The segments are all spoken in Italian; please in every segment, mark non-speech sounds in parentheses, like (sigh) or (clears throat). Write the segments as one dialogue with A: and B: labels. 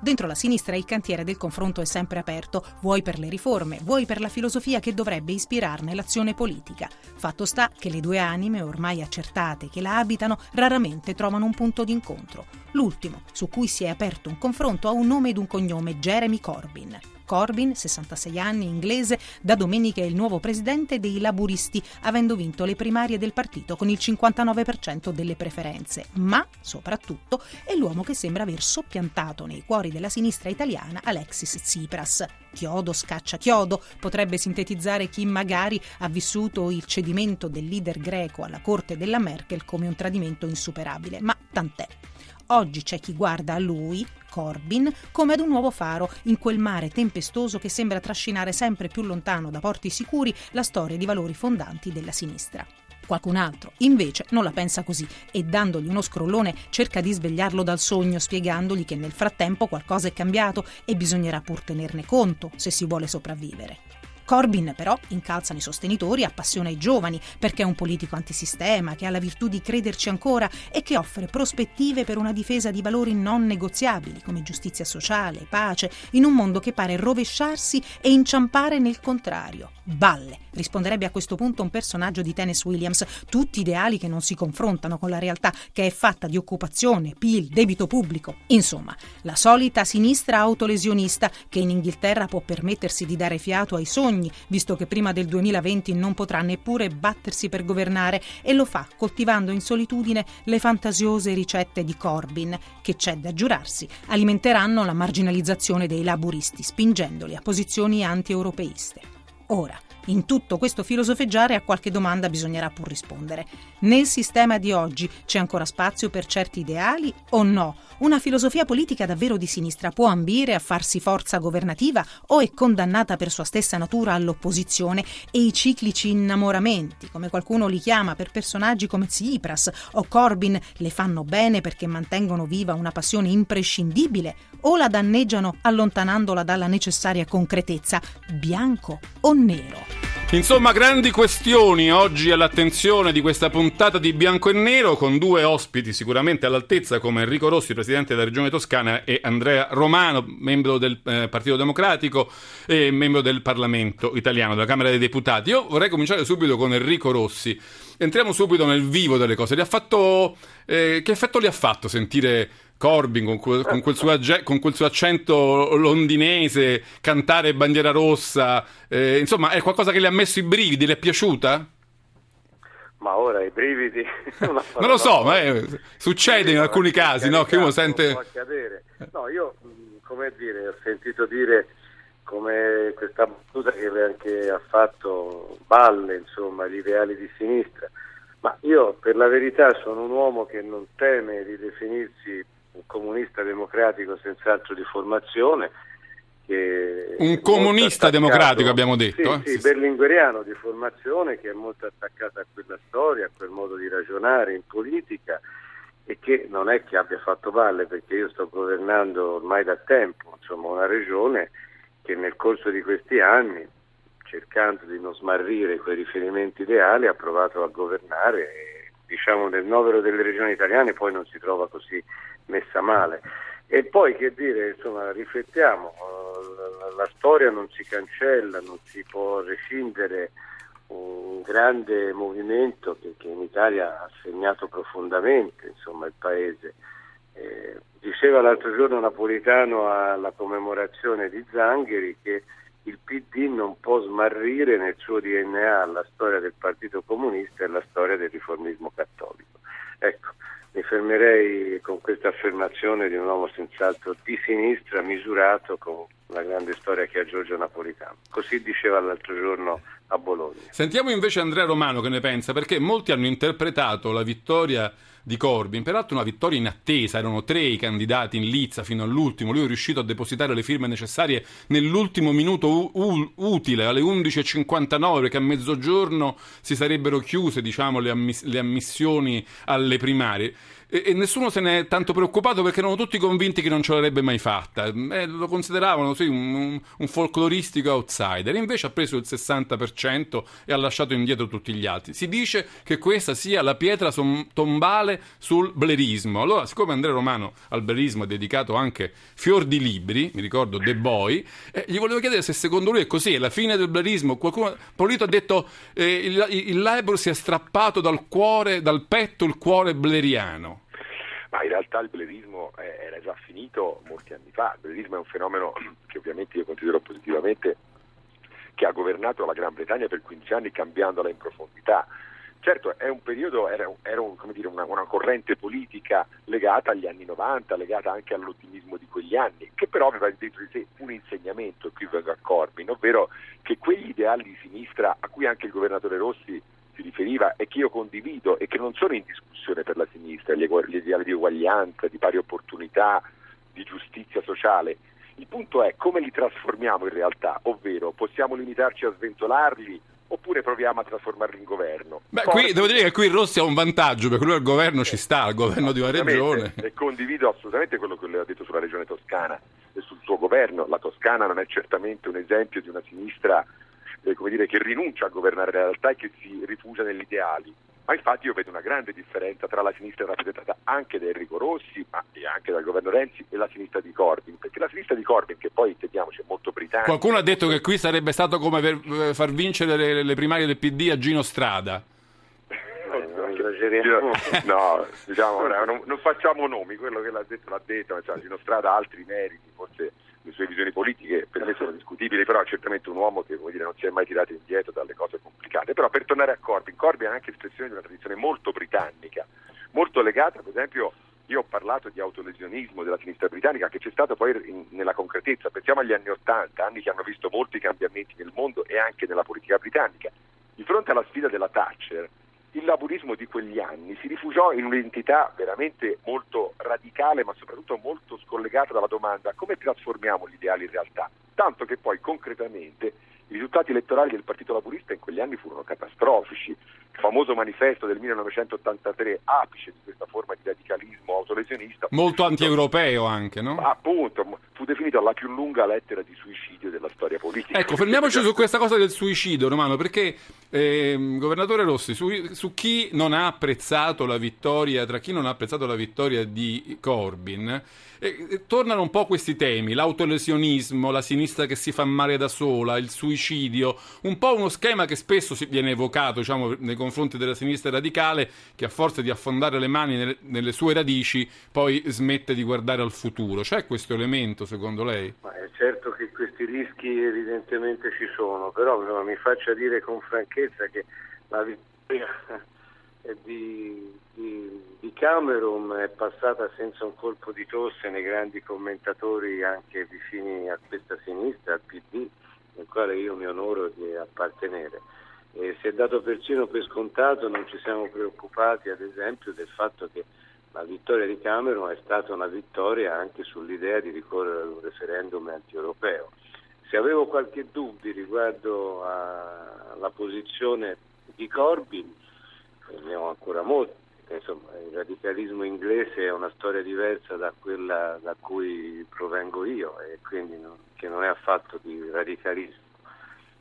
A: Dentro la sinistra il cantiere del confronto è sempre aperto, vuoi per le riforme, vuoi per la filosofia che dovrebbe ispirarne l'azione politica. Fatto sta che le due anime, ormai accertate che la abitano, raramente trovano un punto d'incontro. L'ultimo, su cui si è aperto un confronto, ha un nome ed un cognome, Jeremy Corbyn. Corbyn, 66 anni, inglese, da domenica è il nuovo presidente dei laburisti, avendo vinto le primarie del partito con il 59% delle preferenze. Ma, soprattutto, è l'uomo che sembra aver soppiantato nei cuori della sinistra italiana Alexis Tsipras. Chiodo scaccia chiodo, potrebbe sintetizzare chi magari ha vissuto il cedimento del leader greco alla corte della Merkel come un tradimento insuperabile, ma tant'è. Oggi c'è chi guarda a lui, Corbyn, come ad un nuovo faro in quel mare tempestoso che sembra trascinare sempre più lontano da porti sicuri la storia di valori fondanti della sinistra. Qualcun altro, invece, non la pensa così e dandogli uno scrollone cerca di svegliarlo dal sogno, spiegandogli che nel frattempo qualcosa è cambiato e bisognerà pur tenerne conto se si vuole sopravvivere. Corbyn però, incalzano i sostenitori, appassiona i giovani perché è un politico antisistema che ha la virtù di crederci ancora e che offre prospettive per una difesa di valori non negoziabili come giustizia sociale, pace, in un mondo che pare rovesciarsi e inciampare nel contrario. Balle, risponderebbe a questo punto un personaggio di Tennessee Williams, tutti ideali che non si confrontano con la realtà che è fatta di occupazione, PIL, debito pubblico. Insomma, la solita sinistra autolesionista che in Inghilterra può permettersi di dare fiato ai sogni sogni, visto che prima del 2020 non potrà neppure battersi per governare e lo fa coltivando in solitudine le fantasiose ricette di Corbyn, che c'è da giurarsi, alimenteranno la marginalizzazione dei laburisti, spingendoli a posizioni anti-europeiste. Ora, in tutto questo filosofeggiare a qualche domanda bisognerà pur rispondere. Nel sistema di oggi c'è ancora spazio per certi ideali o no? Una filosofia politica davvero di sinistra può ambire a farsi forza governativa o è condannata per sua stessa natura all'opposizione e i ciclici innamoramenti, come qualcuno li chiama per personaggi come Tsipras o Corbyn, le fanno bene perché mantengono viva una passione imprescindibile o la danneggiano allontanandola dalla necessaria concretezza, bianco o nero?
B: Insomma, grandi questioni oggi all'attenzione di questa puntata di Bianco e Nero con due ospiti sicuramente all'altezza come Enrico Rossi, presidente della Regione Toscana, e Andrea Romano, membro del eh, Partito Democratico e membro del Parlamento italiano, della Camera dei Deputati. Io vorrei cominciare subito con Enrico Rossi. Entriamo subito nel vivo delle cose. Fatto, eh, che effetto gli ha fatto sentire Corbyn con quel, con, quel suo, con quel, suo, accento londinese, cantare bandiera rossa, eh, insomma è qualcosa che le ha messo i brividi, le è piaciuta?
C: Ma ora i brividi (laughs)
B: non, lo so, ma è, succede in alcuni casi, no? Che uno sente.
C: No, io come dire, ho sentito dire come questa battuta che anche ha fatto Balle, insomma, gli ideali di sinistra. Ma io per la verità sono un uomo che non teme di definirsi un comunista democratico senz'altro di formazione.
B: un comunista democratico abbiamo detto.
C: Sì, eh? sì, berlingueriano di formazione che è molto attaccato a quella storia, a quel modo di ragionare in politica e che non è che abbia fatto valle perché io sto governando ormai da tempo, insomma una regione che nel corso di questi anni, cercando di non smarrire quei riferimenti ideali, ha provato a governare diciamo nel novero delle regioni italiane poi non si trova così messa male. E poi che dire, insomma, riflettiamo, la, la storia non si cancella, non si può rescindere un grande movimento che, che in Italia ha segnato profondamente insomma, il paese. Eh, diceva l'altro giorno Napolitano alla commemorazione di Zangheri che il PD non può smarrire nel suo DNA la storia del Partito Comunista e la storia del riformismo cattolico. Ecco, mi fermerei con questa affermazione di un uomo senz'altro di sinistra, misurato con la grande storia che ha Giorgio Napolitano. Così diceva l'altro giorno a Bologna.
B: Sentiamo invece Andrea Romano che ne pensa, perché molti hanno interpretato la vittoria di Corbyn, peraltro una vittoria in attesa, erano tre i candidati in lizza fino all'ultimo, lui è riuscito a depositare le firme necessarie nell'ultimo minuto u- u- utile, alle 11.59, perché a mezzogiorno si sarebbero chiuse diciamo, le, ammiss- le ammissioni alle primarie e, e, nessuno se ne è tanto preoccupato perché erano tutti convinti che non ce l'avrebbe mai fatta. Eh, lo consideravano sì, un, un, folcloristico outsider. Invece ha preso il 60% e ha lasciato indietro tutti gli altri. Si dice che questa sia la pietra som- tombale sul blerismo. Allora, siccome Andrea Romano al blerismo ha dedicato anche fior di libri, mi ricordo The Boy, eh, gli volevo chiedere se secondo lui è così, è la fine del blerismo. Qualcuno, Polito ha detto eh, il, il Labour si è strappato dal cuore, dal petto il cuore bleriano.
D: Ma in realtà il blerismo era già finito molti anni fa, il blerismo è un fenomeno (clears throat) che ovviamente io considero positivamente che ha governato la Gran Bretagna per 15 anni cambiandola in profondità. Certo, è un periodo, era, era un, dire, una, una, corrente politica legata agli anni 90, legata anche all'ottimismo di quegli anni, che però aveva dentro di sé un insegnamento, qui vengo a Corbyn, ovvero che quegli ideali di sinistra a cui anche il governatore Rossi si riferiva e che io condivido e che non sono in discussione per la sinistra, gli, ideali di uguaglianza, di pari opportunità, di giustizia sociale. Il punto è come li trasformiamo in realtà, ovvero possiamo limitarci a sventolarli oppure proviamo a trasformarli in governo.
B: Beh, Forse... qui devo dire che qui Rossi ha un vantaggio perché lui al governo ci sta, al governo di una regione.
D: E condivido assolutamente quello che lei ha detto sulla regione toscana e sul suo governo. La Toscana non è certamente un esempio di una sinistra eh, dire, che rinuncia a governare la realtà e che si rifugia negli ideali. Ma infatti io vedo una grande differenza tra la sinistra rappresentata anche da Enrico Rossi, ma anche dal governo Renzi, e la sinistra di Corbyn. Perché la sinistra di Corbyn, che poi intendiamoci è molto britannica.
B: Qualcuno ha detto che qui sarebbe stato come per eh, far vincere le, le primarie del PD a Gino Strada. (laughs)
D: No, diciamo, non, non, facciamo nomi, quello che l'ha detto l'ha detto, cioè, Gino Strada ha altri meriti, forse le sue visioni politiche per me sono discutibili, però è certamente un uomo che dire, non si è mai tirato indietro dalle cose complicate. Però per tornare a Corbyn, Corbyn è anche espressione di una tradizione molto britannica, molto legata, per esempio, io ho parlato di autolesionismo della sinistra britannica che c'è stato poi in, nella concretezza. Pensiamo agli anni Ottanta, anni che hanno visto molti cambiamenti nel mondo e anche nella politica britannica. Di fronte alla sfida della Thatcher, il laburismo di quegli anni si rifugiò in un'entità veramente molto radicale, ma soprattutto molto scollegata dalla domanda come trasformiamo gli ideali in realtà, tanto che poi concretamente i risultati elettorali del Partito Laburista in quegli anni furono catastrofici. Il famoso manifesto del 1983, apice di questa forma di radicalismo autolesionista.
B: Molto anti-europeo anche, no?
D: Appunto, fu definito la più lunga lettera di suicidio della storia politica.
B: Ecco, fermiamoci su questa cosa del suicidio, Romano, perché, eh, governatore Rossi, su, su, chi non ha apprezzato la vittoria, tra chi non ha apprezzato la vittoria di Corbyn, eh, tornano un po' questi temi, l'autolesionismo, la sinistra che si fa male da sola, il suicidio, un po' uno schema che spesso viene evocato diciamo, nei confronti della sinistra radicale che a forza di affondare le mani nelle, nelle sue radici poi smette di guardare al futuro. C'è questo elemento secondo lei?
C: Ma è certo che questi rischi evidentemente ci sono, però no, mi faccia dire con franchezza che la vittoria di, di, di, Cameron è passata senza un colpo di tosse nei grandi commentatori anche vicini a questa sinistra, al PD, nel quale io mi onoro di appartenere. E si è dato persino per scontato, non ci siamo preoccupati ad esempio del fatto che la vittoria di Cameron è stata una vittoria anche sull'idea di ricorrere ad un referendum anti-europeo. Se avevo qualche dubbio riguardo alla posizione di Corbyn, ne ho ancora molti. Insomma, il radicalismo inglese è una storia diversa da quella da cui provengo io e quindi non, che non è affatto di radicalismo.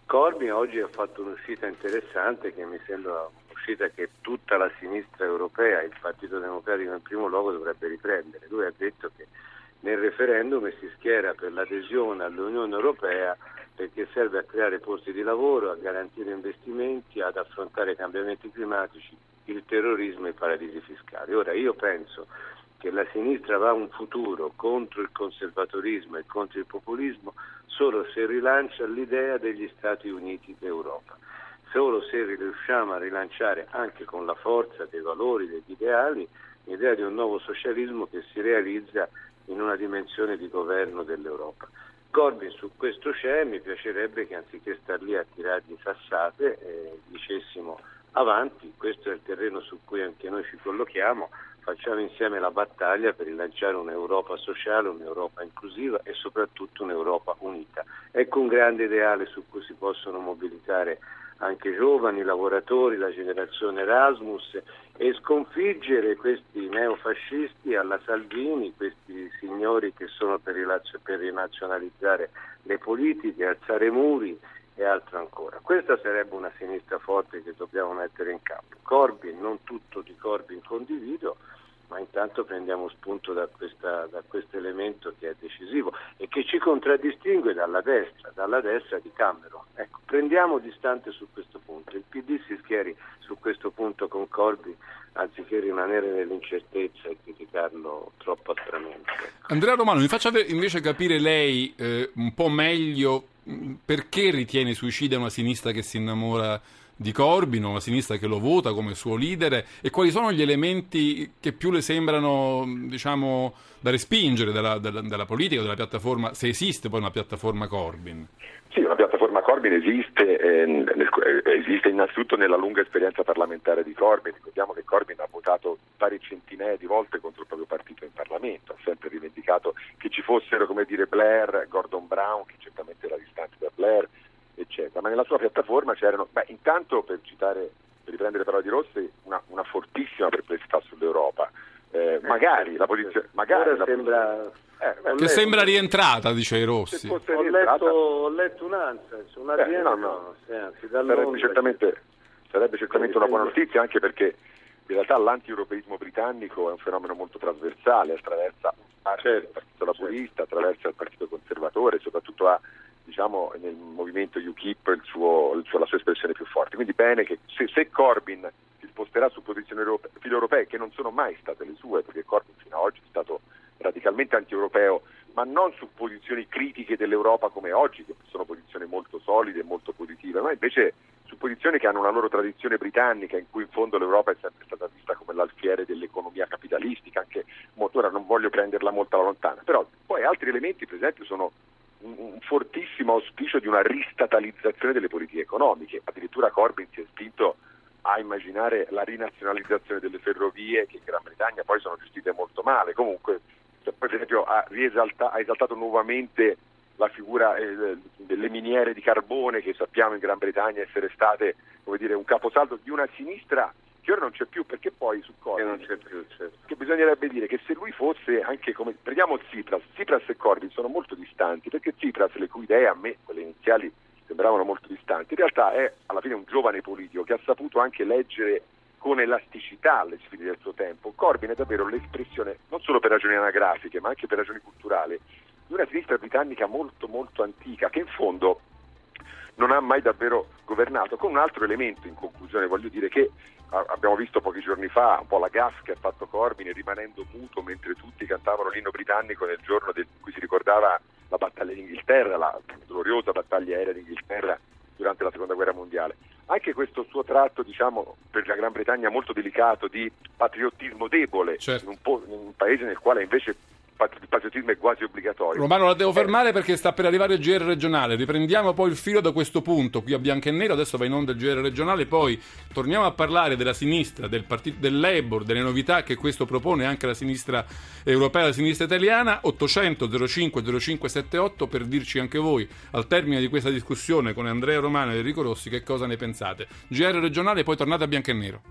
C: Corbyn oggi ha fatto un'uscita interessante che mi sembra un'uscita che tutta la sinistra europea, il Partito Democratico in primo luogo dovrebbe riprendere. Lui ha detto che nel referendum si schiera per l'adesione all'Unione Europea perché serve a creare posti di lavoro, a garantire investimenti, ad affrontare cambiamenti climatici, il terrorismo e i paradisi fiscali. Ora io penso che la sinistra va a un futuro contro il conservatorismo e contro il populismo solo se rilancia l'idea degli Stati Uniti d'Europa. Solo se riusciamo a rilanciare anche con la forza dei valori, degli ideali, l'idea di un nuovo socialismo che si realizza in una dimensione di governo dell'Europa. Corbyn su questo c'è, mi piacerebbe che anziché star lì a tirargli sassate eh, dicessimo avanti, questo è il terreno su cui anche noi ci collochiamo, facciamo insieme la battaglia per rilanciare un'Europa sociale, un'Europa inclusiva e soprattutto un'Europa unita. Ecco un grande ideale su cui si possono mobilitare anche giovani, lavoratori, la generazione Erasmus e sconfiggere questi neofascisti alla Salvini, questi signori che sono per rinazionalizzare le politiche, alzare muri e altro ancora. Questa sarebbe una sinistra forte che dobbiamo mettere in campo. Corbyn, non tutto di Corbyn condivido, ma intanto prendiamo spunto da, questo elemento che è decisivo e che ci contraddistingue dalla destra, dalla destra di Cameron. Ecco, prendiamo distante su questo punto. Il PD si schieri su questo punto con Corby anziché rimanere nell'incertezza e criticarlo troppo aspramente.
B: Andrea Romano, mi faccia invece capire lei eh, un po' meglio perché ritiene suicida una sinistra che si innamora di Corbyn, una sinistra che lo vota come suo leader e quali sono gli elementi che più le sembrano diciamo, da respingere dalla, dalla, dalla politica, dalla piattaforma, se esiste poi una piattaforma Corbyn?
D: Sì, una piattaforma Corbyn esiste, eh, nel, eh, esiste innanzitutto nella lunga esperienza parlamentare di Corbyn. Ricordiamo che Corbyn ha votato varie centinaia di volte contro il proprio partito in Parlamento, ha sempre rivendicato che ci fossero come dire Blair, Gordon Brown, che certamente era distante da Blair, eccetera. Ma nella sua piattaforma c'erano, beh, intanto per citare, per riprendere le parole di Rossi, una, una fortissima perplessità sull'Europa. Eh, magari la posizione. Magari la
C: sembra.
D: Eh,
B: che sembra rientrata, dice i Rossi.
C: Ho letto, ho letto un'ansia, una eh, no, no. Sì,
D: sarebbe certamente, sarebbe certamente una buona notizia anche perché in realtà l'anti-europeismo britannico è un fenomeno molto trasversale, attraversa certo, del Partito Laburista, certo. attraversa il Partito Conservatore, soprattutto ha diciamo, nel movimento UKIP suo, la sua espressione più forte. Quindi bene che se, se Corbyn si sposterà su posizioni europe, filo-europee, che non sono mai state le sue, perché Corbyn fino ad oggi è stato radicalmente anti-europeo, ma non su posizioni critiche dell'Europa come oggi, che sono posizioni molto solide e molto positive, ma invece su posizioni che hanno una loro tradizione britannica, in cui in fondo l'Europa è sempre stata vista come l'alfiere dell'economia capitalistica, anche ora non voglio prenderla molto lontana, però poi altri elementi per esempio sono un fortissimo auspicio di una ristatalizzazione delle politiche economiche. Addirittura Corbyn si è spinto a immaginare la rinazionalizzazione delle ferrovie che in Gran Bretagna poi sono gestite molto male. Comunque, cioè, per esempio, ha, ha esaltato nuovamente la figura eh, delle miniere di carbone che sappiamo in Gran Bretagna essere state dire, un caposaldo di una sinistra ora non c'è più perché poi su Corbyn certo. che bisognerebbe dire che se lui fosse anche come prendiamo Tsipras. Tsipras e Corbyn sono molto distanti perché Tsipras le cui idee a me quelle iniziali sembravano molto distanti in realtà è alla fine un giovane politico che ha saputo anche leggere con elasticità le sfide del suo tempo. Corbyn è davvero l'espressione non solo per ragioni anagrafiche ma anche per ragioni culturali di una sinistra britannica molto molto antica che in fondo non ha mai davvero governato, con un altro elemento in conclusione, voglio dire che abbiamo visto pochi giorni fa un po' la gaffa che ha fatto Corbyn rimanendo muto mentre tutti cantavano l'inno britannico nel giorno in cui si ricordava la battaglia d'Inghilterra, la gloriosa battaglia aerea d'Inghilterra durante la seconda guerra mondiale. Anche questo suo tratto, diciamo, per la Gran Bretagna molto delicato di patriottismo debole, certo. in, un in un paese nel quale invece il patriottismo è quasi obbligatorio.
B: Romano, la devo fermare perché sta per arrivare il GR regionale. Riprendiamo poi il filo da questo punto, qui a bianco e nero. Adesso va in onda il GR regionale. Poi torniamo a parlare della sinistra, del, partito, del Labour, delle novità che questo propone anche la sinistra europea, la sinistra italiana. 800 05 0578 per dirci anche voi, al termine di questa discussione con Andrea Romano e Enrico Rossi, che cosa ne pensate. GR regionale, poi tornate a bianco e nero.